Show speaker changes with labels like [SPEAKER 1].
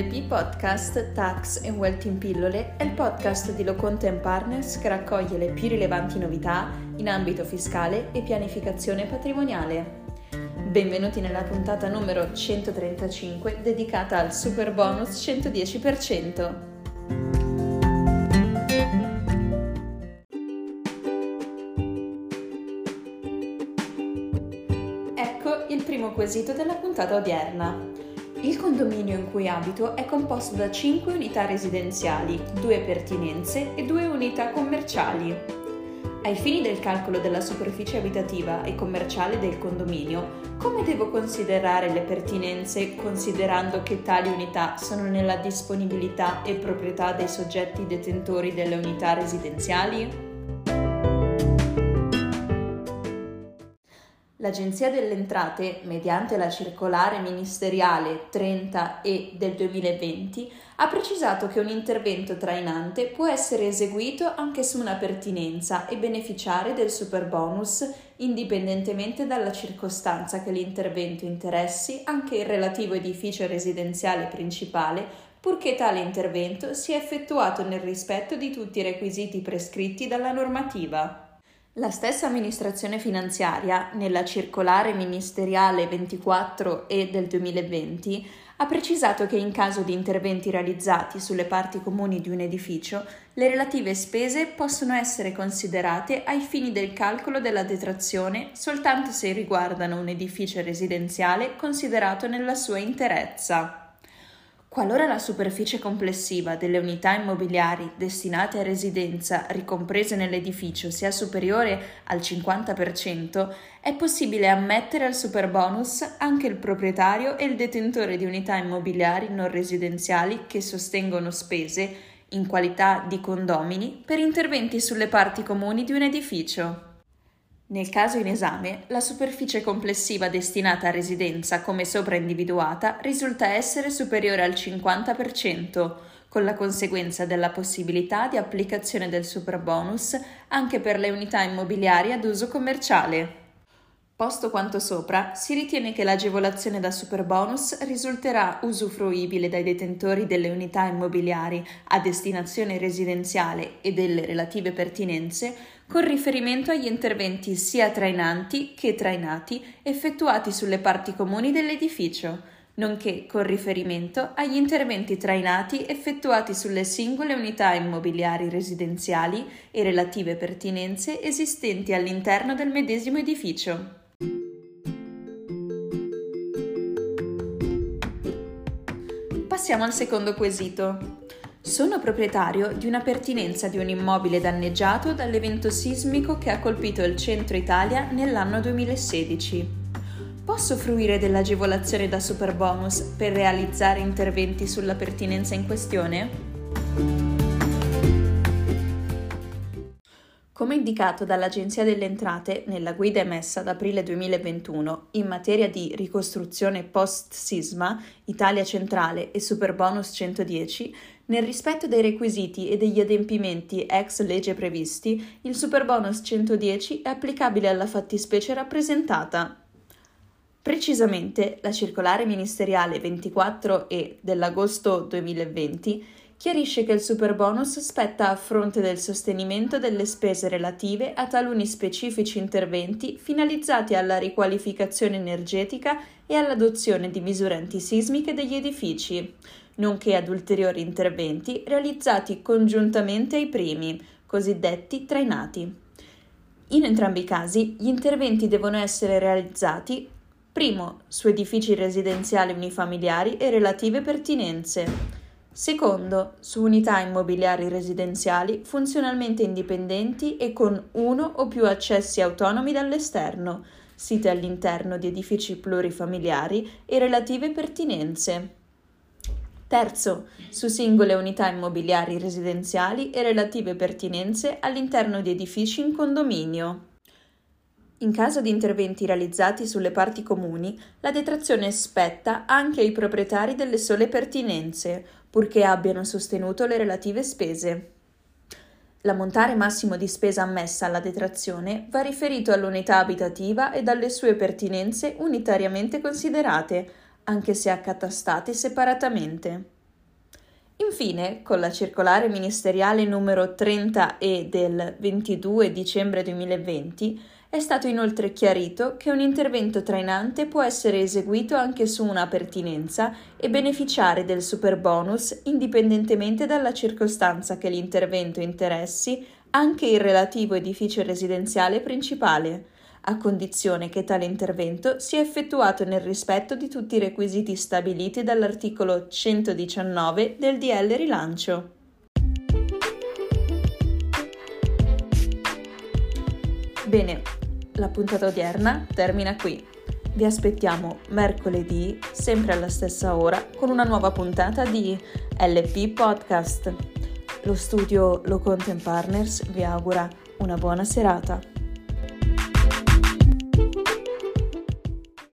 [SPEAKER 1] LP Podcast Tax and Wealth in Pillole è il podcast di Loconte Partners che raccoglie le più rilevanti novità in ambito fiscale e pianificazione patrimoniale. Benvenuti nella puntata numero 135 dedicata al super bonus 110%. Ecco il primo quesito della puntata odierna. Il condominio in cui abito è composto da 5 unità residenziali, 2 pertinenze e 2 unità commerciali. Ai fini del calcolo della superficie abitativa e commerciale del condominio, come devo considerare le pertinenze considerando che tali unità sono nella disponibilità e proprietà dei soggetti detentori delle unità residenziali? L'Agenzia delle Entrate, mediante la circolare ministeriale 30E del 2020, ha precisato che un intervento trainante può essere eseguito anche su una pertinenza e beneficiare del superbonus indipendentemente dalla circostanza che l'intervento interessi anche il relativo edificio residenziale principale, purché tale intervento sia effettuato nel rispetto di tutti i requisiti prescritti dalla normativa. La stessa amministrazione finanziaria, nella circolare ministeriale 24E del 2020, ha precisato che in caso di interventi realizzati sulle parti comuni di un edificio, le relative spese possono essere considerate ai fini del calcolo della detrazione soltanto se riguardano un edificio residenziale considerato nella sua interezza. Qualora la superficie complessiva delle unità immobiliari destinate a residenza ricomprese nell'edificio sia superiore al 50%, è possibile ammettere al superbonus anche il proprietario e il detentore di unità immobiliari non residenziali che sostengono spese in qualità di condomini per interventi sulle parti comuni di un edificio. Nel caso in esame, la superficie complessiva destinata a residenza come sopra individuata risulta essere superiore al 50%, con la conseguenza della possibilità di applicazione del superbonus anche per le unità immobiliari ad uso commerciale. Posto quanto sopra, si ritiene che l'agevolazione da superbonus risulterà usufruibile dai detentori delle unità immobiliari a destinazione residenziale e delle relative pertinenze con riferimento agli interventi sia trainanti che trainati effettuati sulle parti comuni dell'edificio, nonché con riferimento agli interventi trainati effettuati sulle singole unità immobiliari residenziali e relative pertinenze esistenti all'interno del medesimo edificio. Passiamo al secondo quesito. Sono proprietario di una pertinenza di un immobile danneggiato dall'evento sismico che ha colpito il centro Italia nell'anno 2016. Posso fruire dell'agevolazione da superbonus per realizzare interventi sulla pertinenza in questione? Come indicato dall'Agenzia delle Entrate nella guida emessa ad aprile 2021 in materia di ricostruzione post-sisma, Italia centrale e Superbonus 110, nel rispetto dei requisiti e degli adempimenti ex legge previsti, il Superbonus 110 è applicabile alla fattispecie rappresentata. Precisamente, la circolare ministeriale 24E dell'agosto 2020 chiarisce che il superbonus spetta a fronte del sostenimento delle spese relative a taluni specifici interventi finalizzati alla riqualificazione energetica e all'adozione di misure antisismiche degli edifici, nonché ad ulteriori interventi realizzati congiuntamente ai primi, cosiddetti trainati. In entrambi i casi gli interventi devono essere realizzati primo su edifici residenziali unifamiliari e relative pertinenze, Secondo, su unità immobiliari residenziali funzionalmente indipendenti e con uno o più accessi autonomi dall'esterno, site all'interno di edifici plurifamiliari e relative pertinenze. Terzo, su singole unità immobiliari residenziali e relative pertinenze all'interno di edifici in condominio. In caso di interventi realizzati sulle parti comuni, la detrazione spetta anche ai proprietari delle sole pertinenze, purché abbiano sostenuto le relative spese. L'ammontare massimo di spesa ammessa alla detrazione va riferito all'unità abitativa e dalle sue pertinenze unitariamente considerate, anche se accatastate separatamente. Infine, con la circolare ministeriale numero 30E del 22 dicembre 2020, è stato inoltre chiarito che un intervento trainante può essere eseguito anche su una pertinenza e beneficiare del super bonus indipendentemente dalla circostanza che l'intervento interessi anche il relativo edificio residenziale principale, a condizione che tale intervento sia effettuato nel rispetto di tutti i requisiti stabiliti dall'articolo 119 del DL Rilancio. Bene, la puntata odierna termina qui. Vi aspettiamo mercoledì, sempre alla stessa ora, con una nuova puntata di LP Podcast. Lo studio Lo Content Partners vi augura una buona serata.